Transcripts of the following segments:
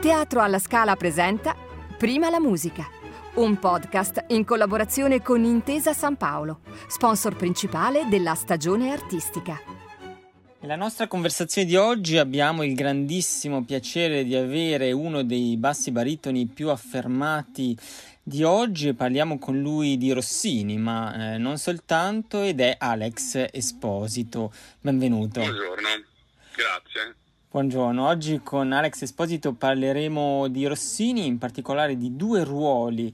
Teatro alla Scala presenta Prima la musica, un podcast in collaborazione con Intesa San Paolo, sponsor principale della stagione artistica. Nella nostra conversazione di oggi abbiamo il grandissimo piacere di avere uno dei bassi baritoni più affermati di oggi e parliamo con lui di Rossini, ma eh, non soltanto, ed è Alex Esposito. Benvenuto. Buongiorno, grazie. Buongiorno, oggi con Alex Esposito parleremo di Rossini, in particolare di due ruoli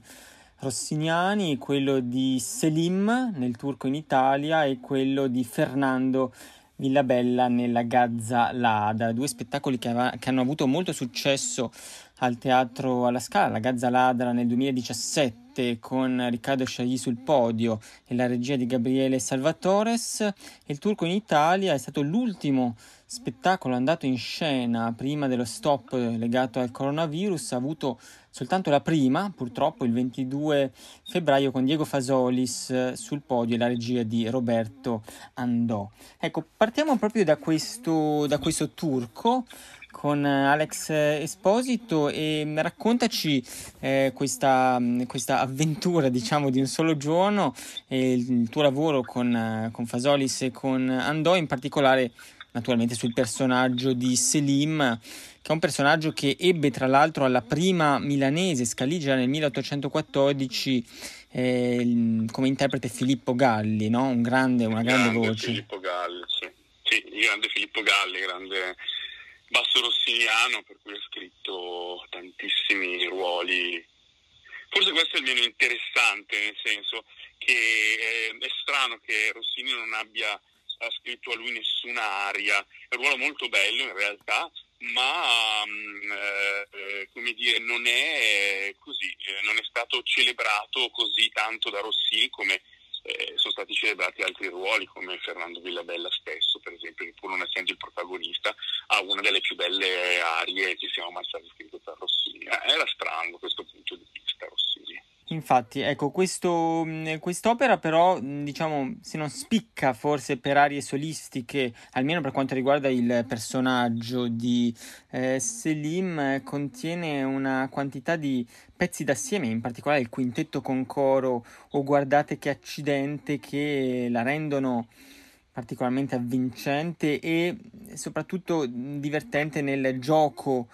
rossiniani, quello di Selim nel Turco in Italia e quello di Fernando Villabella nella Gazza Lada, due spettacoli che, av- che hanno avuto molto successo al teatro alla Scala, la Gazza Ladra nel 2017 con Riccardo Sciagli sul podio e la regia di Gabriele Salvatores. Il Turco in Italia è stato l'ultimo spettacolo andato in scena prima dello stop legato al coronavirus, ha avuto soltanto la prima, purtroppo il 22 febbraio con Diego Fasolis eh, sul podio e la regia di Roberto Andò. Ecco, partiamo proprio da questo, da questo turco con Alex Esposito e raccontaci eh, questa, questa, avventura diciamo di un solo giorno e il, il tuo lavoro con, con Fasolis e con Andò in particolare naturalmente sul personaggio di Selim, che è un personaggio che ebbe tra l'altro alla prima milanese Scaligera nel 1814 eh, come interprete Filippo Galli, no? un grande, una grande, grande voce. Filippo Galli, sì. sì, il grande Filippo Galli, grande basso rossiniano per cui ha scritto tantissimi ruoli. Forse questo è il meno interessante, nel senso che è, è strano che Rossini non abbia ha scritto a lui nessuna aria, è un ruolo molto bello in realtà, ma mm, eh, come dire, non è così, eh, non è stato celebrato così tanto da Rossini come eh, sono stati celebrati altri ruoli come Fernando Villabella stesso, per esempio, che pur non essendo il protagonista ha una delle più belle arie che siano mai state scritte da Rossini. Eh, era strano da questo punto di vista Rossini. Infatti, ecco, questo, quest'opera però, diciamo, se non spicca forse per arie solistiche, almeno per quanto riguarda il personaggio di eh, Selim, contiene una quantità di pezzi d'assieme, in particolare il quintetto con coro o Guardate che accidente, che la rendono particolarmente avvincente e soprattutto divertente nel gioco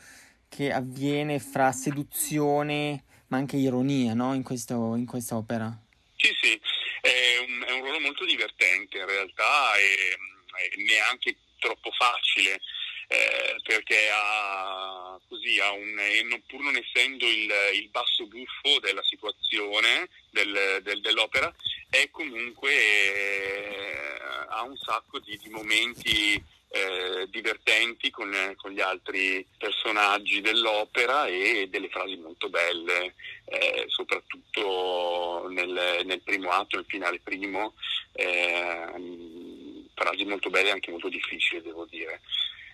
che avviene fra seduzione ma anche ironia no? in, questo, in questa opera. Sì, sì, è un, è un, ruolo molto divertente in realtà e, e neanche troppo facile. Eh, perché ha, così, ha un, pur non essendo il, il, basso buffo della situazione del, del, dell'opera, è comunque eh, ha un sacco di, di momenti eh, divertenti con, con, gli altri personaggi dell'opera e delle frasi molto belle, eh, soprattutto nel, nel, primo atto, nel finale primo, eh, frasi molto belle e anche molto difficili, devo dire.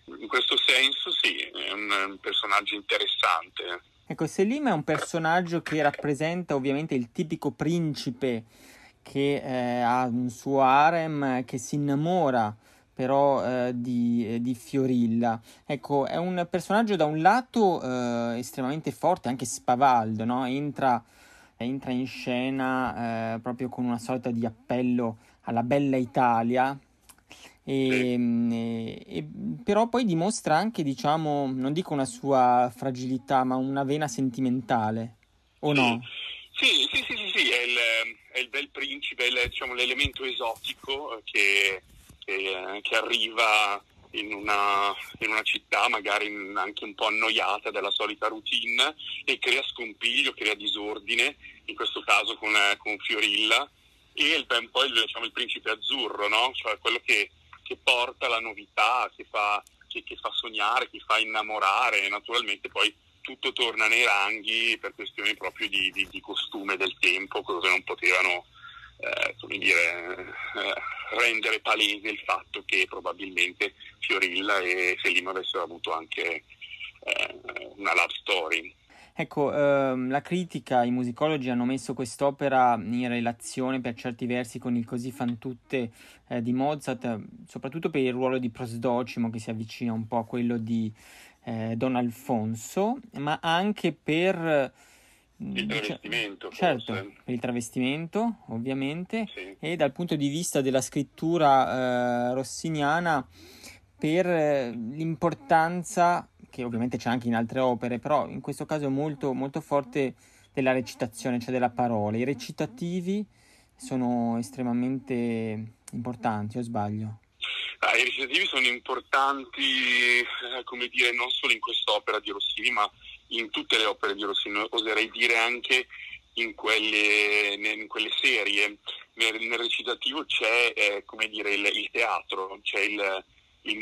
In questo senso sì, è un, un personaggio interessante. Ecco, Selim è un personaggio che rappresenta ovviamente il tipico principe che eh, ha un suo harem che si innamora però eh, di, eh, di, Fiorilla. Ecco, è un personaggio da un lato eh, estremamente forte, anche spavaldo, no? entra, entra, in scena eh, proprio con una sorta di appello alla bella Italia. E, mm, e, e, però poi dimostra anche, diciamo, non dico una sua fragilità, ma una vena sentimentale, o no? Sì, sì, sì, sì, sì è, il, è il bel principe, il, diciamo, l'elemento esotico che che, che arriva in una, in una, città magari anche un po' annoiata dalla solita routine e crea scompiglio, crea disordine, in questo caso con, con Fiorilla, e il, un il, diciamo, il principe azzurro, no? cioè quello che, che, porta la novità, che fa, che, che fa sognare, che fa innamorare naturalmente poi tutto torna nei ranghi per questioni proprio di, di, di costume del tempo, cose non potevano eh, come dire, eh, rendere palese il fatto che probabilmente Fiorilla e Selim avessero avuto anche eh, una love story. Ecco, ehm, la critica, i musicologi hanno messo quest'opera in relazione per certi versi con il Così fan tutte eh, di Mozart, soprattutto per il ruolo di Prosdocimo che si avvicina un po' a quello di, eh, Don Alfonso, ma anche per il travestimento. Certo, forse. per il travestimento, ovviamente, Sì. e dal punto di vista della scrittura eh, rossiniana per eh, l'importanza, che ovviamente c'è anche in altre opere, però in questo caso è molto, molto forte della recitazione, cioè della parola. I recitativi sono estremamente importanti, o sbaglio? Ah, I recitativi sono importanti, eh, come dire, non solo in quest'opera di Rossini, ma in tutte le opere di Rossini, oserei dire anche in quelle, in quelle serie. Nel, nel recitativo c'è, eh, come dire, il, il teatro, c'è il, il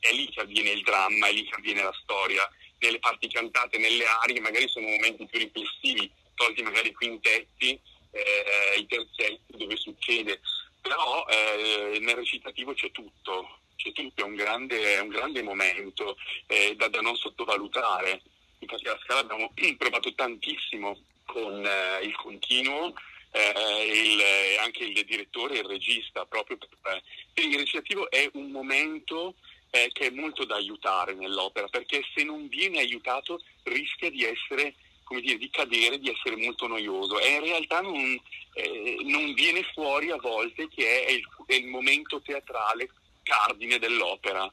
è lì che avviene il dramma, è lì che avviene la storia. Nelle parti cantate, nelle arie, magari sono momenti più riflessivi, tolti magari i quintetti, eh, i terzetti, dove succede però eh, nel recitativo c'è tutto, c'è tutto, è un grande, è un grande momento eh, da, da non sottovalutare. Infatti alla Scala abbiamo provato tantissimo con eh, il continuo, eh, il, eh, anche il direttore e il regista, proprio per, il recitativo è un momento eh, che è molto da aiutare nell'opera, perché se non viene aiutato rischia di essere come dire, di cadere, di essere molto noioso. E in realtà non, eh, non viene fuori a volte che è il, è il momento teatrale cardine dell'opera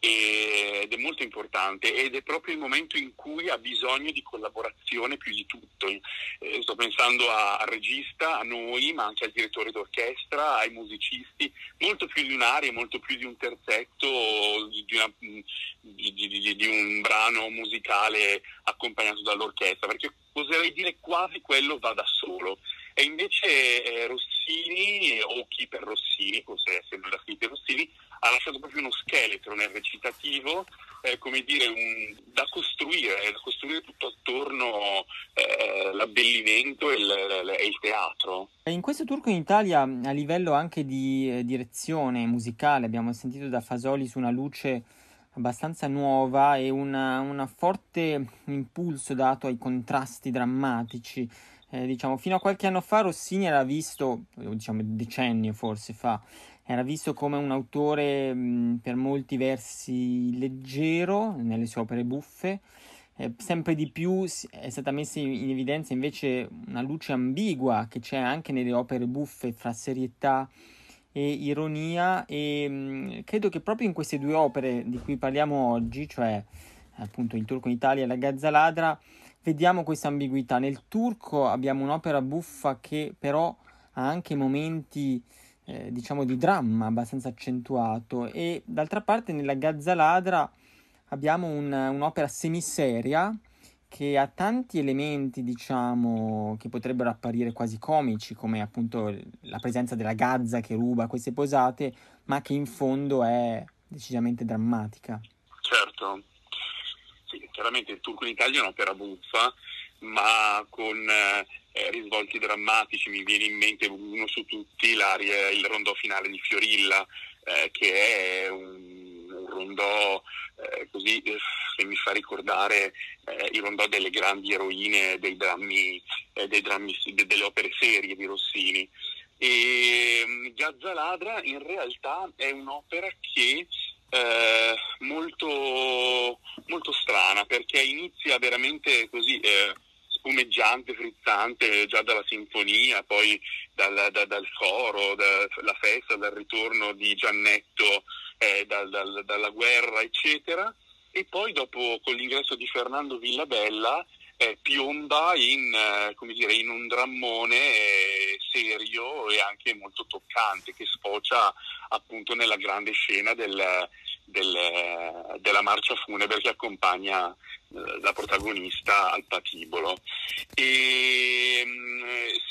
ed è molto importante ed è proprio il momento in cui ha bisogno di collaborazione più di tutto. Eh, sto pensando al regista, a noi, ma anche al direttore d'orchestra, ai musicisti, molto più di un'aria, molto più di un terzetto, di, una- di- di- di- un brano musicale accompagnato dall'orchestra, perché oserei dire quasi quello va da solo. E invece eh, Rossini, o chi per Rossini, forse essendo la scritta Rossini, ha lasciato proprio uno scheletro nel recitativo, eh, come dire, un- da costruire, da costruire tutto attorno eh, l'abbellimento e il, il teatro. In questo turco in Italia, a livello anche di eh, direzione musicale, abbiamo sentito da Fasoli su una luce abbastanza nuova e una forte impulso dato ai contrasti drammatici. Eh, diciamo, fino a qualche anno fa Rossini era visto, o diciamo decennio forse fa, era visto come un autore mh, per molti versi leggero nelle sue opere buffe. Eh, sempre di più è stata messa in evidenza invece una luce ambigua che c'è anche nelle opere buffe fra serietà e ironia e mh, credo che proprio in queste due opere di cui parliamo oggi, cioè appunto il turco in Italia e la Gazza Ladra, vediamo questa ambiguità. Nel turco abbiamo un'opera buffa che però ha anche momenti eh, diciamo di dramma abbastanza accentuato e d'altra parte nella Gazza Ladra abbiamo un- un'opera semiseria che ha tanti elementi, diciamo, che potrebbero apparire quasi comici, come appunto la presenza della Gazza che ruba queste posate, ma che in fondo è decisamente drammatica. Certo, sì, chiaramente il Turco in Italia è un'opera buffa, ma con eh, eh, risvolti drammatici. Mi viene in mente uno su tutti, il rondò finale di Fiorilla, eh, che è un, un rondò eh, così eh, che mi fa ricordare eh, il rondò delle grandi eroine dei drammi, eh, dei drammi, de- delle opere serie di Rossini. E mm, Gazza Ladra in realtà è un'opera che eh, molto, molto strana perché inizia veramente così eh, spumeggiante, frizzante già dalla sinfonia, poi dal, da- dal coro, dalla festa, dal ritorno di Giannetto eh, dal- dal- dalla guerra, eccetera. E poi dopo con l'ingresso di Fernando Villabella eh, piomba in, eh, dire, in un drammone eh, serio e anche molto toccante che sfocia appunto nella grande scena del, del- della marcia funebre che accompagna eh, la protagonista al patibolo. E mm,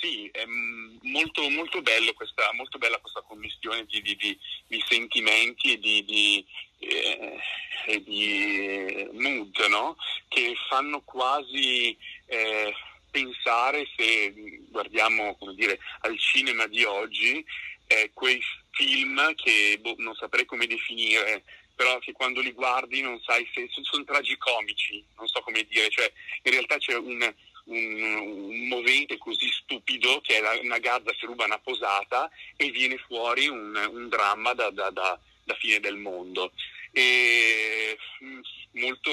sì, è mm, molto, molto, questa, molto bella questa commissione di, di- di- di sentimenti e di, eh, e di mood no? che fanno quasi eh, pensare, se guardiamo come dire, al cinema di oggi, eh, quei film che boh, non saprei come definire, però che quando li guardi non sai se sono, tragicomici, non so come dire, cioè in realtà c'è un, un, un movente così stupido che è la- una gazza che ruba una posata e viene fuori un, un dramma da, da- da- da fine del mondo. e mm, molto,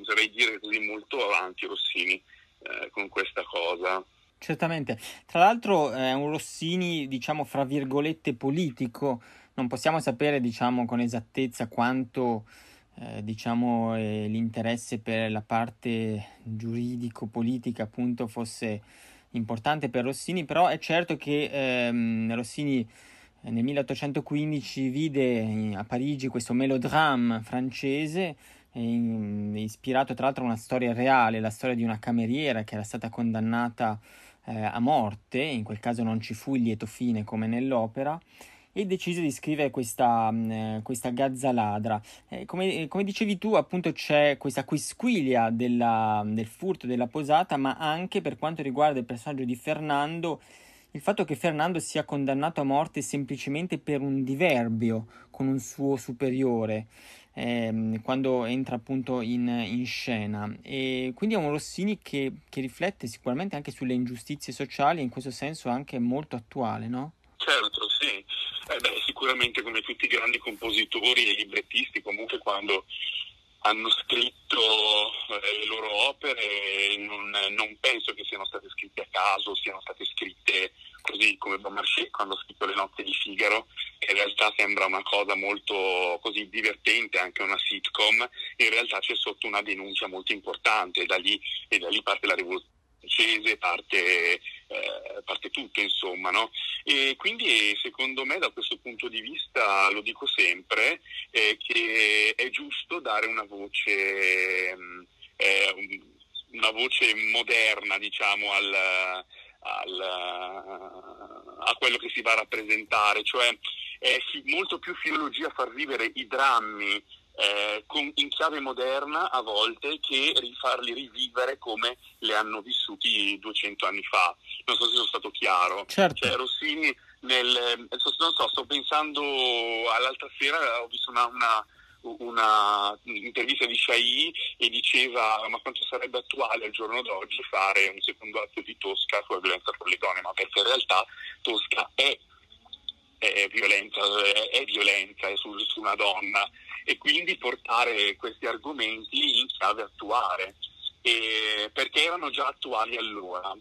oserei dire così, molto avanti Rossini eh, con questa cosa. Certamente, tra l'altro è un Rossini, diciamo, fra virgolette politico, non possiamo sapere, diciamo, con esattezza quanto, eh, diciamo, eh, l'interesse per la parte giuridico-politica appunto fosse importante per Rossini, però è certo che ehm, Rossini eh, nel 1815 vide a Parigi questo melodramma francese ispirato tra l'altro a una storia reale, la storia di una cameriera che era stata condannata eh, a morte, in quel caso non ci fu il lieto fine come nell'opera, e decise di scrivere questa, mm, eh, questa gazza ladra. Eh, come, come, dicevi tu, appunto c'è questa quisquilia della, del furto della posata, ma anche per quanto riguarda il personaggio di Fernando, il fatto che Fernando sia condannato a morte semplicemente per un diverbio con un suo superiore ehm, quando entra appunto in, in, scena. E quindi è un Rossini che, che, riflette sicuramente anche sulle ingiustizie sociali in questo senso anche molto attuale, no? Certo, sì. Eh beh, sicuramente come tutti i grandi compositori e librettisti, comunque quando hanno scritto eh, le loro opere non, non, penso che siano state scritte a caso, siano state scritte così come Beaumarchais quando ha scritto Le notte di Figaro, che in realtà sembra una cosa molto così divertente, anche una sitcom, in realtà c'è sotto una denuncia molto importante da lì, e da lì parte la rivoluzione francese, parte, eh, parte tutto insomma. No? E quindi secondo me da questo punto di vista, lo dico sempre, eh, che è giusto dare una voce, mm, eh, una voce moderna diciamo al al, a quello che si va a rappresentare, cioè è molto più filologia far vivere i drammi eh, con, in chiave moderna a volte che rifarli rivivere come le hanno vissuti 200 anni fa. Non so se sono stato chiaro. Certo. Cioè, Rossini, nel, non so, sto pensando all'altra sera, ho visto una, una una intervista di Shai e diceva ma quanto sarebbe attuale al giorno d'oggi fare un secondo atto di Tosca sulla violenza con le donne, ma perché in realtà Tosca è, è violenza, è, è violenza è su, su, una donna e quindi portare questi argomenti in chiave attuale e, perché erano già attuali allora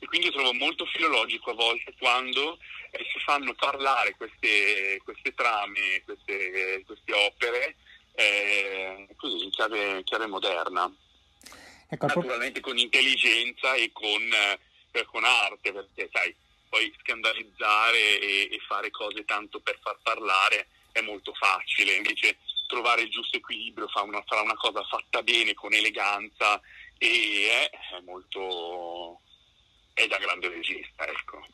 e quindi trovo molto filologico a volte quando eh, si fanno parlare queste, queste trame, queste, queste opere eh, così in chiave, chiave moderna. Ecco, Naturalmente con intelligenza e con, eh, con, arte, perché sai, poi scandalizzare e, e fare cose tanto per far parlare è molto facile, invece trovare il giusto equilibrio fa una, farà una cosa fatta bene, con eleganza e è, è molto è da grande regista, ecco.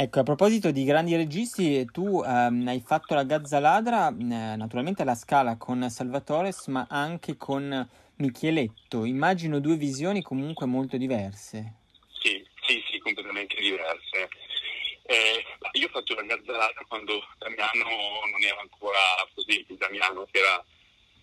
Ecco, a proposito di grandi registi, tu ehm, hai fatto la Gazza Ladra, eh, naturalmente alla scala con Salvatore, ma anche con Micheletto. Immagino due visioni comunque molto diverse. Sì, sì, sì, completamente diverse. Eh, io ho fatto la Gazza Ladra quando Damiano non era ancora così, Damiano che era,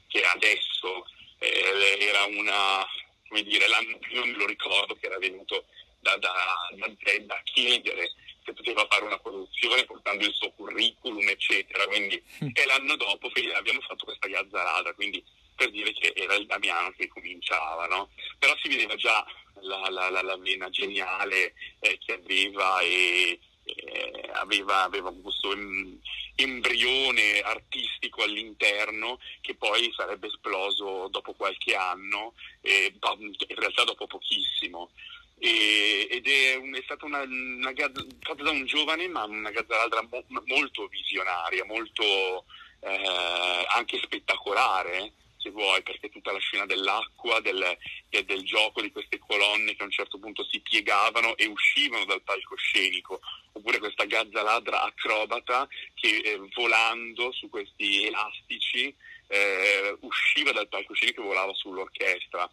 che adesso eh, era una, come dire, l'anno più non me lo ricordo che era venuto da, da, da, da chiedere se poteva fare una produzione portando il suo curriculum, eccetera. Quindi, mm. e l'anno dopo abbiamo fatto questa gazzarada, quindi per dire che era il Damiano che cominciava, no? Però si vedeva già la, la, la, la vena geniale eh, che aveva e eh, aveva, aveva questo em, embrione artistico all'interno che poi sarebbe esploso dopo qualche anno, eh, in realtà dopo pochissimo. E, ed è, un, è, stata una, una fatta da un giovane ma una gazzaraldra mo, molto visionaria, molto eh, anche spettacolare se vuoi, perché tutta la scena dell'acqua, del, del, gioco di queste colonne che a un certo punto si piegavano e uscivano dal palcoscenico, oppure questa gazzaladra acrobata che eh, volando su questi elastici eh, usciva dal palcoscenico e volava sull'orchestra.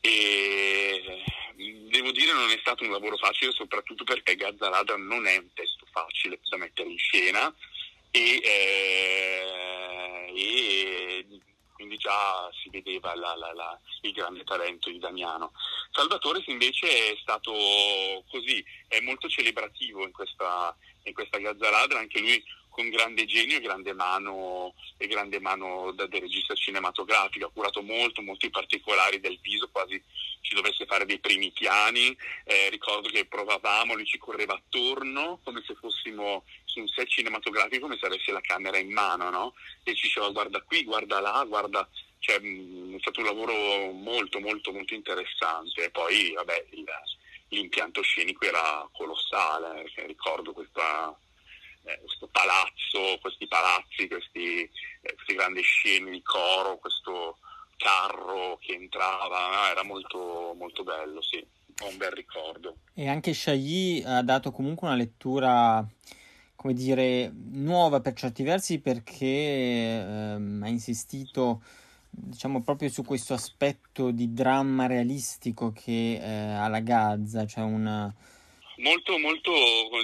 E devo dire non è stato un lavoro facile soprattutto perché Gazzalada non è un testo facile da mettere in scena e, eh, e quindi già si vedeva la, la, la, il grande talento di Damiano. Salvatore invece è stato così, è molto celebrativo in questa, in questa Gazzaladra, anche lui con grande genio e grande mano, e grande mano da, del regista cinematografico, ha curato molto, molto i particolari del viso, quasi ci dovesse fare dei primi piani, eh, ricordo che provavamo, lui ci correva attorno come se fossimo su un set cinematografico, come se avesse la camera in mano, no? E ci diceva guarda qui, guarda là, guarda, cioè, mh, è stato un lavoro molto, molto, molto interessante. E poi, vabbè, il, l'impianto scenico era colossale, ricordo questa, eh, questo palazzo, questi palazzi, questi, eh, queste grandi scene di coro, questo carro che entrava, era molto, molto bello, sì, ho un bel ricordo. E anche Chailly ha dato comunque una lettura, come dire, nuova per certi versi perché ehm, ha insistito diciamo proprio su questo aspetto di dramma realistico che eh, ha la Gaza, cioè una... Molto, molto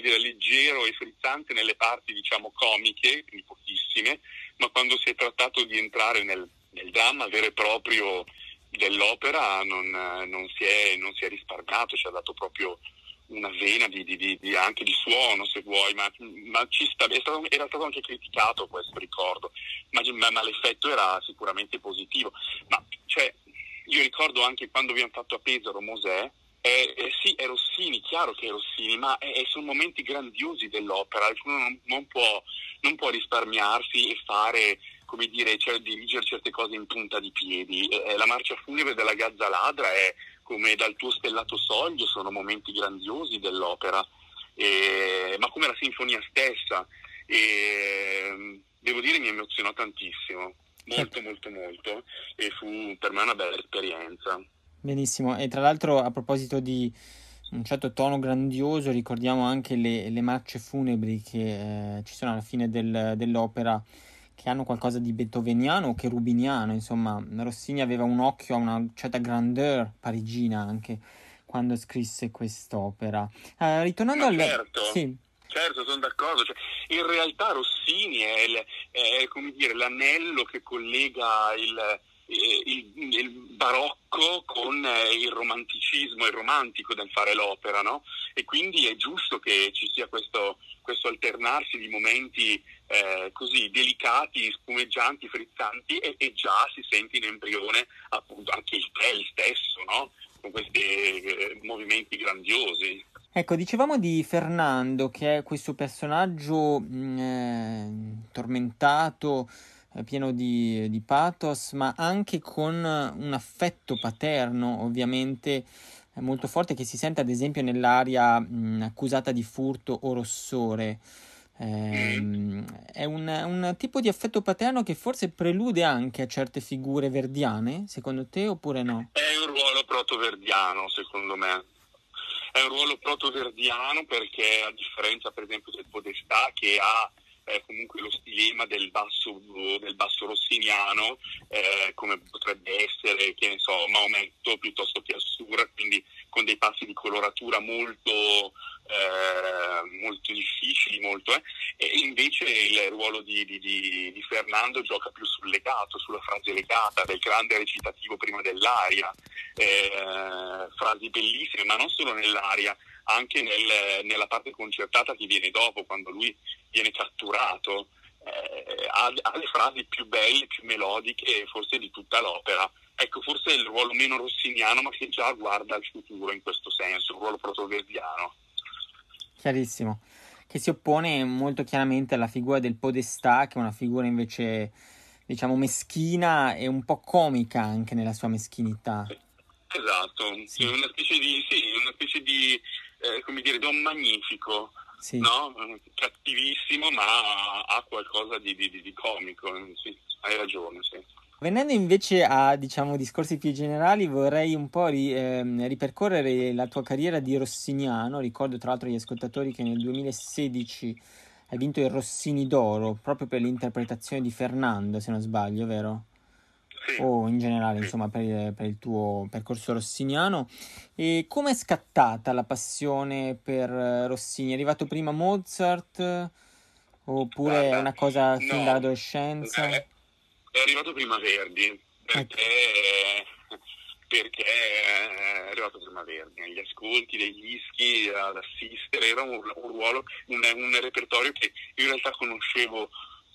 dire, leggero e frizzante nelle parti, diciamo, comiche, quindi pochissime, ma quando si è trattato di entrare nel, nel dramma vero e proprio dell'opera non, non, si è, non, si è, risparmiato, ci ha dato proprio una vena di, di, di, anche di suono se vuoi, ma, ma sta, stato, era stato anche criticato questo ricordo, ma, ma, ma l'effetto era sicuramente positivo. Ma cioè, io ricordo anche quando abbiamo fatto a Pesaro Mosè, eh, eh, sì, è Rossini, chiaro che è Rossini, ma eh, sono momenti grandiosi dell'opera, uno non, non, può, non, può, risparmiarsi e fare, come dire, cioè, dirigere certe cose in punta di piedi. Eh, eh, la marcia funebre della Gazza Ladra è come dal tuo stellato soglio, sono momenti grandiosi dell'opera, ma come la sinfonia stessa. E, devo dire mi emozionò tantissimo, molto molto molto, e fu per me una bella esperienza. Benissimo, e tra l'altro a proposito di un certo tono grandioso, ricordiamo anche le, le marce funebri che eh, ci sono alla fine del, dell'opera, che hanno qualcosa di beethoveniano o cherubiniano, insomma, Rossini aveva un occhio a una certa grandeur parigina anche quando scrisse quest'opera. Eh, ritornando al... Certo. Sì. Certo, sono d'accordo. Cioè, in realtà Rossini è, il, è dire, l'anello che collega il, eh, il, il, barocco con eh, il romanticismo, il romantico del fare l'opera, no? E quindi è giusto che ci sia questo, questo alternarsi di momenti eh, così delicati, spumeggianti, frizzanti e, e, già si sente in embrione appunto anche il tè stesso, no? Con questi eh, movimenti grandiosi. Ecco, dicevamo di Fernando, che è questo personaggio mm, eh, tormentato, pieno di, di, pathos, ma anche con un affetto paterno, ovviamente molto forte, che si sente ad esempio nell'aria mh, accusata di furto o rossore. Eh, è un, un, tipo di affetto paterno che forse prelude anche a certe figure verdiane, secondo te, oppure no? È un ruolo proto-verdiano, secondo me. È un ruolo proto-verdiano perché, a differenza, per esempio, del Podestà, che ha eh, comunque lo stilema del basso, del basso rossiniano, eh, come potrebbe essere, che ne so, Maometto piuttosto che Assura, quindi con dei passi di coloratura molto, eh, molto difficili, molto, eh. e invece il ruolo di, di, di, di, Fernando gioca più sul legato, sulla frase legata, del grande recitativo prima dell'aria, eh, frasi bellissime, ma non solo nell'aria, anche nel, nella parte concertata che viene dopo, quando lui viene catturato, eh, ha, ha, le frasi più belle, più melodiche forse di tutta l'opera. Ecco, forse è il ruolo meno rossiniano, ma che già guarda al futuro in questo senso, il ruolo protoverdiano. Chiarissimo, che si oppone molto chiaramente alla figura del Podestà, che è una figura invece, diciamo, meschina e un po' comica anche nella sua meschinità. Esatto, sì. una specie di, sì, una specie di eh, come dire, Don Magnifico, sì. no? cattivissimo ma ha qualcosa di, di, di comico, sì, hai ragione. Sì. Venendo invece a diciamo, discorsi più generali, vorrei un po' ri, eh, ripercorrere la tua carriera di rossiniano. Ricordo tra l'altro agli ascoltatori che nel 2016 hai vinto il Rossini d'Oro proprio per l'interpretazione di Fernando, se non sbaglio, vero? Sì. o in generale insomma per, per, il tuo percorso rossiniano e come è scattata la passione per Rossini? È arrivato prima Mozart oppure Guarda, è una cosa fin no, dall'adolescenza? È, è, arrivato prima Verdi perché, okay. perché è arrivato prima Verdi, negli ascolti dei dischi, ad assistere, era un, un ruolo, un, un repertorio che in realtà conoscevo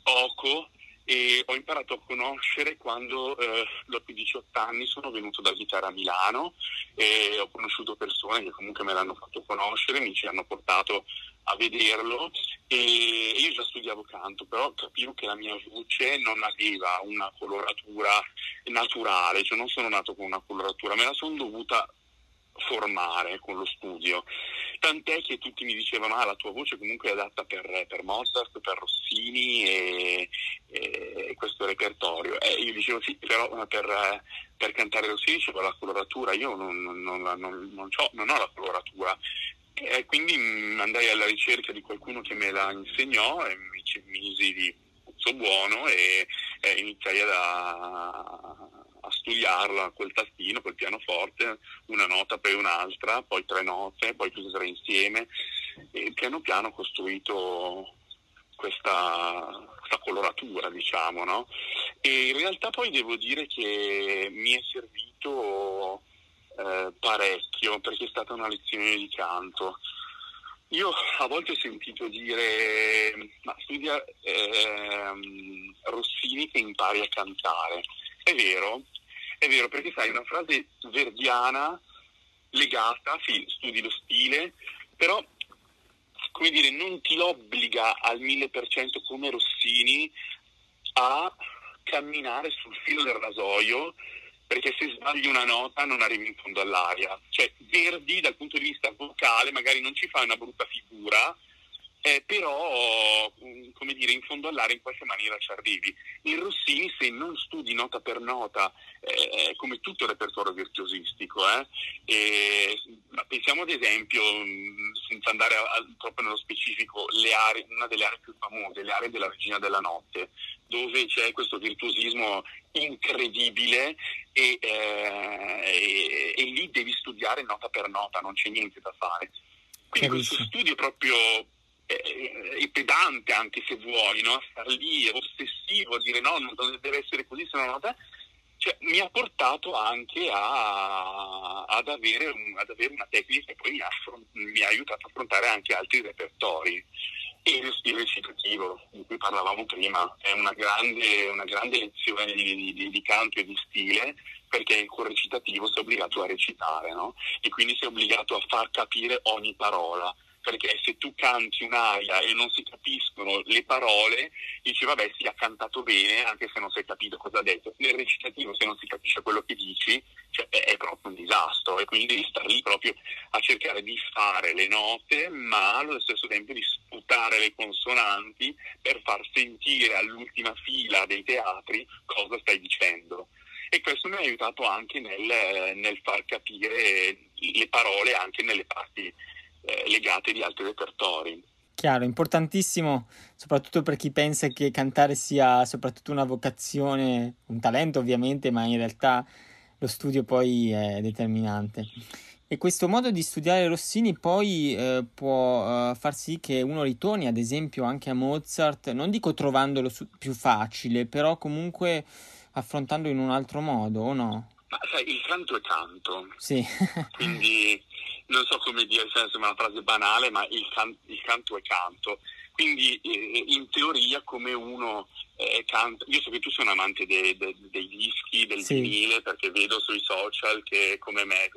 poco e ho imparato a conoscere quando eh, dopo i 18 anni sono venuto da abitare a Milano e ho conosciuto persone che comunque me l'hanno fatto conoscere, mi ci hanno portato a vederlo e io già studiavo canto, però capivo che la mia voce non aveva una coloratura naturale, cioè non sono nato con una coloratura, me la sono dovuta formare con lo studio. Tant'è che tutti mi dicevano: Ah, la tua voce comunque è adatta per, per Mozart, per Rossini e, e questo repertorio. E io dicevo: Sì, però per, per cantare Rossini c'è la coloratura, io non, non, non, non, non ho la coloratura. E quindi andai alla ricerca di qualcuno che me la insegnò e mi misi di puzzo buono e, e iniziai a, a studiarla col tastino, col pianoforte, una nota poi un'altra, poi tre note, poi tutte e tre insieme e piano piano ho costruito questa, questa coloratura, diciamo, no? E in realtà poi devo dire che mi è servito eh, parecchio perché è stata una lezione di canto. Io a volte ho sentito dire, ma studia ehm, Rossini che impari a cantare. È vero, è vero, perché sai, una frase verdiana legata, sì, studi lo stile, però come dire, non ti obbliga al mille per cento come Rossini a camminare sul filo del rasoio perché se sbagli una nota non arrivi in fondo all'aria. Cioè, Verdi dal punto di vista vocale magari non ci fa una brutta figura, eh, però mm, come dire, in fondo all'aria in qualche maniera ci arrivi. In Rossini se non studi nota per nota, eh, come tutto il repertorio virtuosistico, eh, e, pensiamo ad esempio, mm, senza andare a, a, troppo nello specifico, aree, una delle aree più famose, le aree della Regina della Notte, dove c'è questo virtuosismo incredibile e, eh, e, e lì devi studiare nota per nota, non c'è niente da fare. Quindi questo studio proprio eh, pedante anche se vuoi, no? star lì ossessivo, a dire no, non deve essere così, se no cioè, mi ha portato anche a, ad, avere un, ad, avere una tecnica che poi mi ha, mi ha, aiutato a affrontare anche altri repertori. E il, il recitativo di cui parlavamo prima è una grande, una grande lezione di, di, di, canto e di stile perché col recitativo sei obbligato a recitare no? e quindi sei obbligato a far capire ogni parola perché se tu canti un'aria e non si capiscono le parole, dici vabbè sì ha cantato bene anche se non si è capito cosa ha detto. Nel recitativo se non si capisce quello che dici cioè, è, proprio un disastro e quindi devi stare lì proprio a cercare di fare le note ma allo stesso tempo di sputare le consonanti per far sentire all'ultima fila dei teatri cosa stai dicendo e questo mi ha aiutato anche nel, nel far capire le parole anche nelle parti eh, legate di altri repertori. Chiaro, importantissimo, soprattutto per chi pensa che cantare sia soprattutto una vocazione, un talento ovviamente, ma in realtà lo studio poi è determinante. E questo modo di studiare Rossini poi eh, può eh, far sì che uno ritorni, ad esempio, anche a Mozart, non dico trovandolo su- più facile, però comunque affrontandolo in un altro modo, o no? Ma sai, il canto è canto. Sì. Quindi non so come dire, è una frase banale, ma il, can- il canto è canto. Quindi eh, in teoria come uno eh, canta, io so che tu sei un amante de- de- dei dischi, del sì. vinile, perché vedo sui social che come me,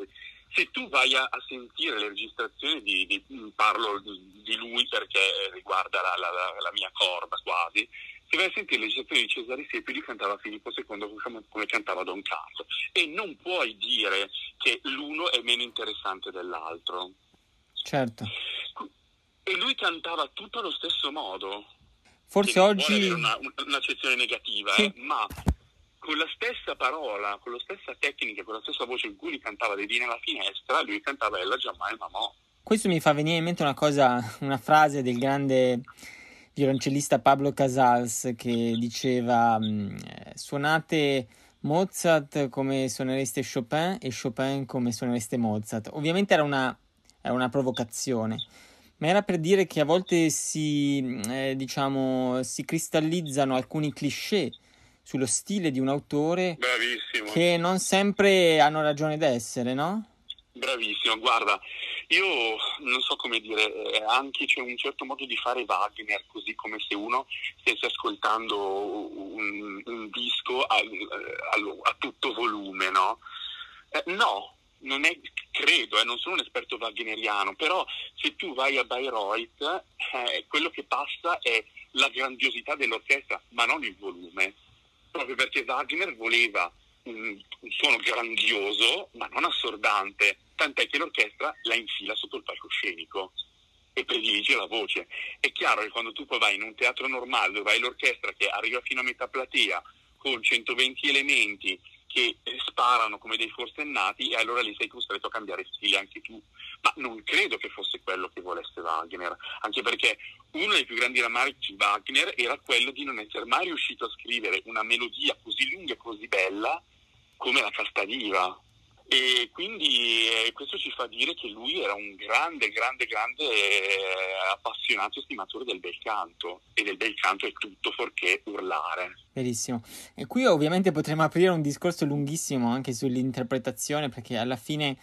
se tu vai a, a sentire le registrazioni di, di parlo di, di, lui perché riguarda la, la, la mia corda quasi, se vai a sentire le registrazioni di Cesare Sepi, lui cantava Filippo II come, come cantava Don Carlo e non puoi dire che l'uno è meno interessante dell'altro. Certo. E lui cantava tutto allo stesso modo. Forse oggi... Una, un'accezione negativa, sì. eh, ma con la stessa parola, con la stessa tecnica, con la stessa voce in cui lui cantava Le Dine alla finestra, lui cantava Ella Giammai Mamò. Questo mi fa venire in mente una cosa, una frase del grande violoncellista Pablo Casals che diceva mm, suonate Mozart come suonereste Chopin e Chopin come suonereste Mozart. Ovviamente era una, era una provocazione, ma era per dire che a volte si, mm, eh, diciamo, si cristallizzano alcuni cliché sullo stile di un autore Bravissimo. che non sempre hanno ragione d'essere, no? Bravissimo, guarda, io non so come dire, eh, anche c'è un certo modo di fare Wagner, così come se uno stesse ascoltando un, un disco a, a, a, tutto volume, no? Eh, no, non è, credo, eh, non sono un esperto wagneriano, però se tu vai a Bayreuth, eh, quello che passa è la grandiosità dell'orchestra, ma non il volume, proprio perché Wagner voleva un, suono grandioso, ma non assordante, tant'è che l'orchestra la infila sotto il palcoscenico e predilige la voce. È chiaro che quando tu poi vai in un teatro normale dove hai l'orchestra che arriva fino a metà platea con 120 elementi che sparano come dei forsennati e allora lì sei costretto a cambiare stile anche tu. Ma non credo che fosse quello che volesse Wagner, anche perché uno dei più grandi rammarici di Wagner era quello di non essere mai riuscito a scrivere una melodia così lunga e così bella come la Castaniva. E quindi eh, questo ci fa dire che lui era un grande, grande, grande eh, appassionato e stimatore del bel canto e del bel canto è tutto fuorché urlare. Verissimo. E qui ovviamente potremmo aprire un discorso lunghissimo anche sull'interpretazione perché alla fine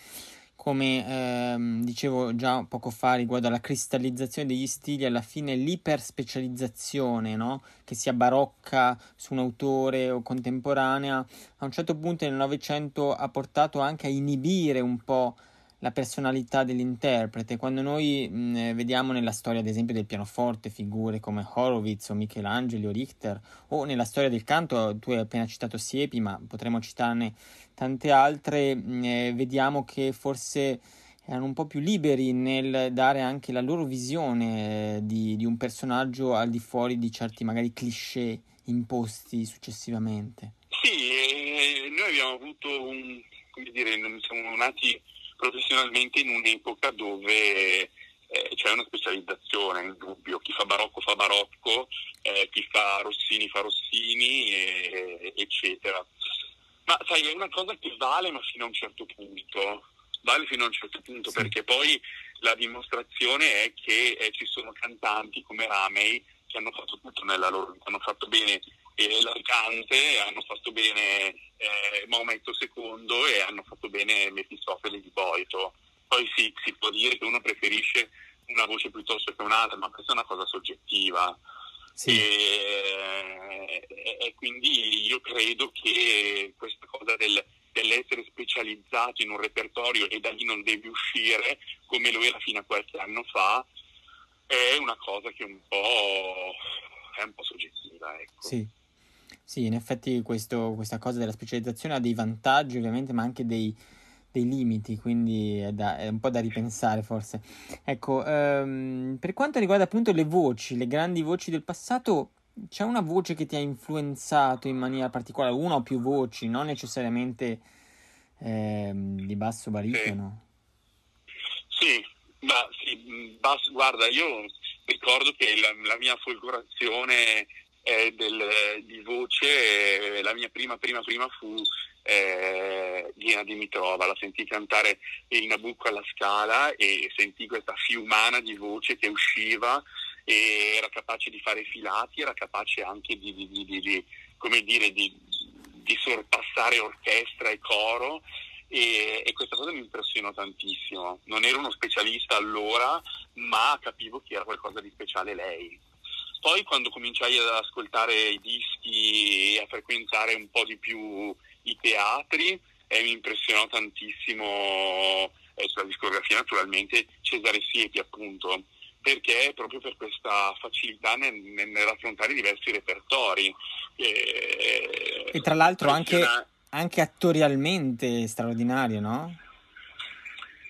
come ehm, dicevo già poco fa riguardo alla cristallizzazione degli stili, alla fine l'iperspecializzazione, no? che sia barocca su un autore o contemporanea, a un certo punto nel Novecento ha portato anche a inibire un po' la personalità dell'interprete. Quando noi mh, eh, vediamo nella storia, ad esempio, del pianoforte figure come Horowitz o Michelangelo o Richter, o nella storia del canto, tu hai appena citato Siepi, ma potremmo citarne tante altre, mh, eh, vediamo che forse erano un po' più liberi nel dare anche la loro visione eh, di, di un personaggio al di fuori di certi magari cliché imposti successivamente. Sì, eh, noi abbiamo avuto un, come dire, siamo nati professionalmente in un'epoca dove eh, c'è una specializzazione, in dubbio, chi fa barocco fa barocco, eh, chi fa Rossini fa Rossini, e, eccetera. Ma sai, è una cosa che vale ma fino a un certo punto, vale fino a un certo punto, sì. perché poi la dimostrazione è che eh, ci sono cantanti come Ramey che hanno fatto tutto nella loro vita, hanno fatto bene eh, l'Arcante, hanno fatto bene eh, Maometto II e hanno fatto bene Mefistofele di Boito. Poi sì, si può dire che uno preferisce una voce piuttosto che un'altra, ma questa è una cosa soggettiva. Sì. E, e, e, quindi io credo che questa cosa del, dell'essere specializzato in un repertorio e da lì non devi uscire come lo era fino a qualche anno fa è una cosa che un po' è un po' soggettiva. Ecco. Sì. Sì, in effetti questo, questa cosa della specializzazione ha dei vantaggi ovviamente, ma anche dei, dei limiti, quindi è, da, è, un po' da ripensare forse. Ecco, ehm, per quanto riguarda appunto le voci, le grandi voci del passato, c'è una voce che ti ha influenzato in maniera particolare, una o più voci, non necessariamente ehm, di basso baritono? Sì, ma, sì basso, guarda, io ricordo che la, la mia folgorazione eh, del, di voce, eh, la mia prima, prima, prima fu eh, Dina Dimitrova, la sentì cantare il Nabucco alla scala e sentì questa fiumana di voce che usciva e era capace di fare filati, era capace anche di, di, di, di come dire, di, di sorpassare orchestra e coro e, e, questa cosa mi impressionò tantissimo. Non ero uno specialista allora, ma capivo che era qualcosa di speciale lei. Poi quando cominciai ad ascoltare i dischi e a frequentare un po' di più i teatri, eh, mi impressionò tantissimo eh, sulla discografia naturalmente Cesare Siepi appunto, perché proprio per questa facilità nel, nell'affrontare diversi repertori. Eh, e tra l'altro anche, anche attorialmente straordinario, no?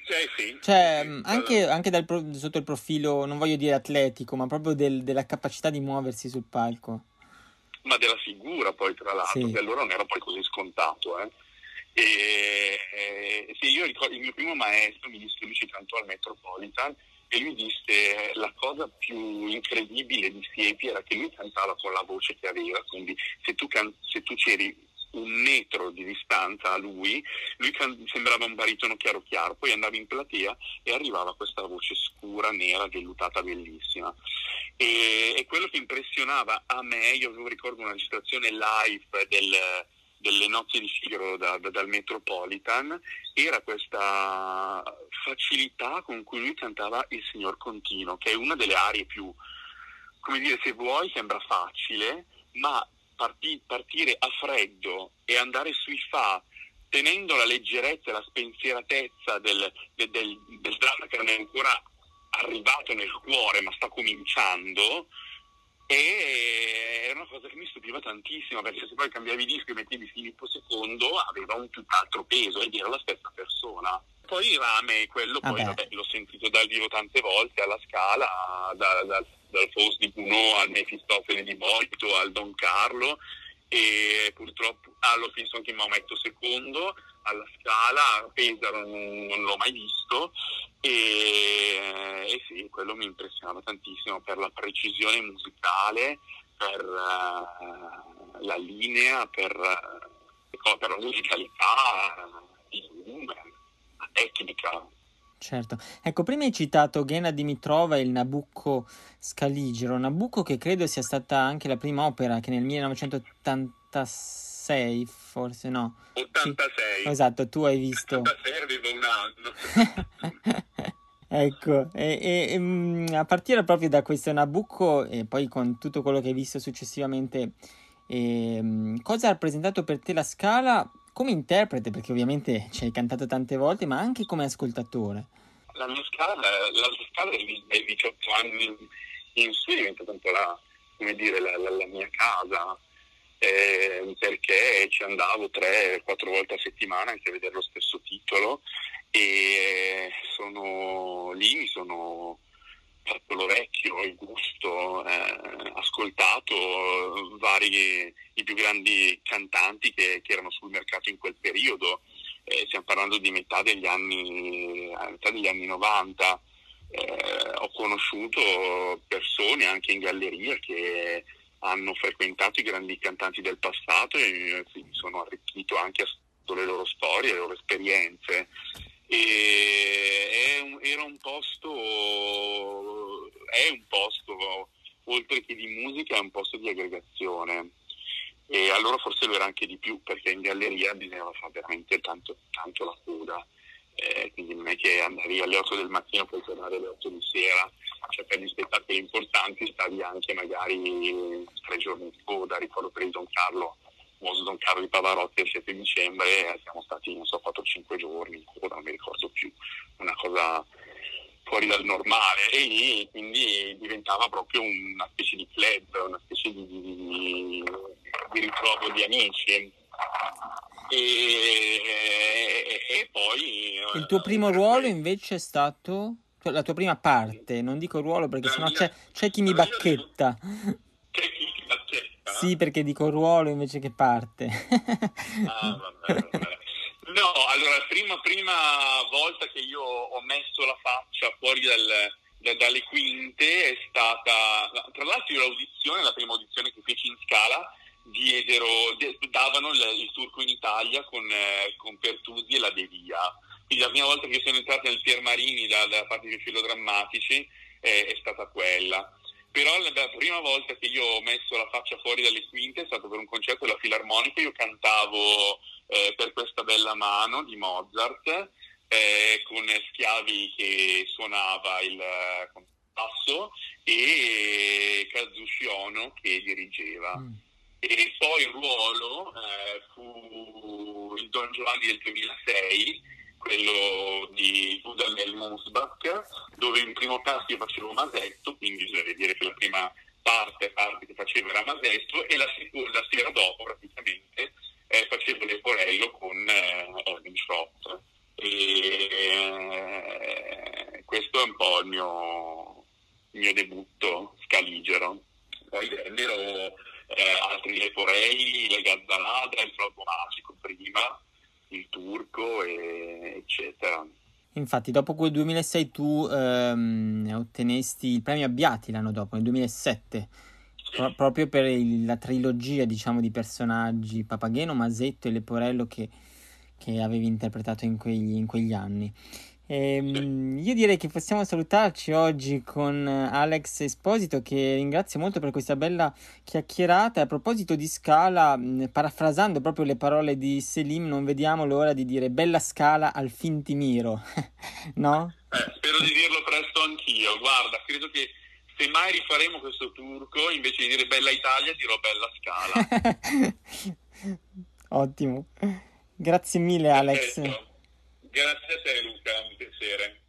Cioè, sì. Cioè, sì, anche, anche dal, sotto il profilo, non voglio dire atletico, ma proprio del, della capacità di muoversi sul palco. Ma della figura poi, tra l'altro, sì. che allora non era poi così scontato. Eh. E, e, sì, io ricordo, il mio primo maestro mi disse, lui ci cantò al Metropolitan, e lui disse la cosa più incredibile di Siepi era che lui cantava con la voce che aveva, quindi se tu, can- se tu c'eri un metro di distanza a lui, lui sembrava un baritono chiaro chiaro, poi andava in platea e arrivava questa voce scura, nera, vellutata, bellissima. E, e quello che impressionava a me, io ricordo una registrazione live del, delle nozze di Figaro da, da, dal Metropolitan era questa facilità con cui lui cantava Il Signor Contino, che è una delle arie più, come dire, se vuoi sembra facile, ma parti, partire a freddo e andare sui fa tenendo la leggerezza e la spensieratezza del, del, del, del dramma che non è ancora arrivato nel cuore ma sta cominciando, e era una cosa che mi stupiva tantissimo perché se poi cambiavi disco e mettevi Filippo II aveva un tutt'altro peso ed era la stessa persona. Poi Rame, quello poi vabbè, l'ho sentito dal vivo tante volte alla scala, da, da, dal Fos di Gounod al Mefistofele di Molto al Don Carlo e purtroppo allo Finson che Maometto II alla Scala, Pesaro non, non l'ho mai visto e, e, sì, quello mi impressionava tantissimo per la precisione musicale, per uh, la linea, per, uh, per la musicalità, il numero, la tecnica. Certo, ecco, prima hai citato Ghena Dimitrova e il Nabucco Scaligero, Nabucco che credo sia stata anche la prima opera che nel 1986, forse no? 86. Sì, esatto, tu hai visto. 86 avevo un anno. ecco, e, e, e, mm, a partire proprio da questo Nabucco e poi con tutto quello che hai visto successivamente, e, ehm, cosa ha rappresentato per te la scala come interprete, perché ovviamente ci hai cantato tante volte, ma anche come ascoltatore? La mia scala, la mia scala dai 18 anni in su è diventata un po' la, dire, la, la, la mia casa, eh, perché ci andavo tre, quattro volte a settimana anche a vedere lo stesso titolo e sono lì, mi sono fatto l'orecchio, il gusto, eh, ascoltato vari, i più grandi cantanti che, che, erano sul mercato in quel periodo, eh, stiamo parlando di metà degli anni, metà degli anni 90. Eh, ho conosciuto persone anche in galleria che hanno frequentato i grandi cantanti del passato e quindi sono arricchito anche le loro storie, le loro esperienze. E un, era un posto, è un posto, oltre che di musica, è un posto di aggregazione. E allora forse lo era anche di più, perché in galleria bisognava fare veramente tanto, tanto la coda. Eh, quindi non è che andavi alle 8 del mattino e poi tornare alle 8 di sera, cioè per gli spettacoli importanti stavi anche magari tre giorni di coda, ricordo per il Don Carlo famoso Don Carlo di Pavarotti il 7 dicembre siamo stati, non so, 4-5 giorni in coda, non mi ricordo più, una cosa fuori dal normale e quindi diventava proprio una specie di club, una specie di, di, di ritrovo di amici. E, e, e, poi... Il tuo primo ruolo invece è stato... La tua prima parte, non dico ruolo perché sennò c'è, c'è chi mi bacchetta. Sì, perché dico ruolo invece che parte. ah, vabbè, vabbè. No, allora, prima, prima volta che io ho messo la faccia fuori dal, da, dalle quinte è stata, tra l'altro l'audizione, la prima audizione che feci in scala, diedero, davano il, il, turco in Italia con, eh, con Pertusi e la Devia. Quindi la prima volta che sono entrato nel Pier Marini dalla da parte dei filodrammatici eh, è stata quella però la prima volta che io ho messo la faccia fuori dalle quinte è stato per un concerto della Filarmonica, io cantavo eh, per questa bella mano di Mozart eh, con Schiavi che suonava il compasso e Kazushi Ono che dirigeva. Mm. E poi il ruolo eh, fu il Don Giovanni del 2006 quello di Dudamel Musbach, dove in primo passo io facevo Masetto, quindi bisogna dire che la prima parte, parte che facevo era Masetto e la, seconda sera dopo praticamente eh, facevo Leporello con eh, Odin Shot. E eh, questo è un po' il mio, il mio debutto scaligero. Poi vennero eh, altri Leporelli, le Gazzaladra, il Flauto Magico prima, il turco, eccetera. Infatti, dopo quel 2006 tu ehm, ottenesti il premio Abbiati l'anno dopo, nel 2007, sì. pro- proprio per il, la trilogia diciamo, di personaggi Papageno, Masetto e Leporello che, che avevi interpretato in quegli, in quegli anni. Ehm, io direi che possiamo salutarci oggi con Alex Esposito che ringrazio molto per questa bella chiacchierata. A proposito di Scala, parafrasando proprio le parole di Selim, non vediamo l'ora di dire bella Scala al Fintimiro, no? Eh, spero di dirlo presto anch'io. Guarda, credo che se mai rifaremo questo turco, invece di dire bella Italia, dirò bella Scala. Ottimo. Grazie mille Alex. Perfetto. Grazie a te Luca, un piacere.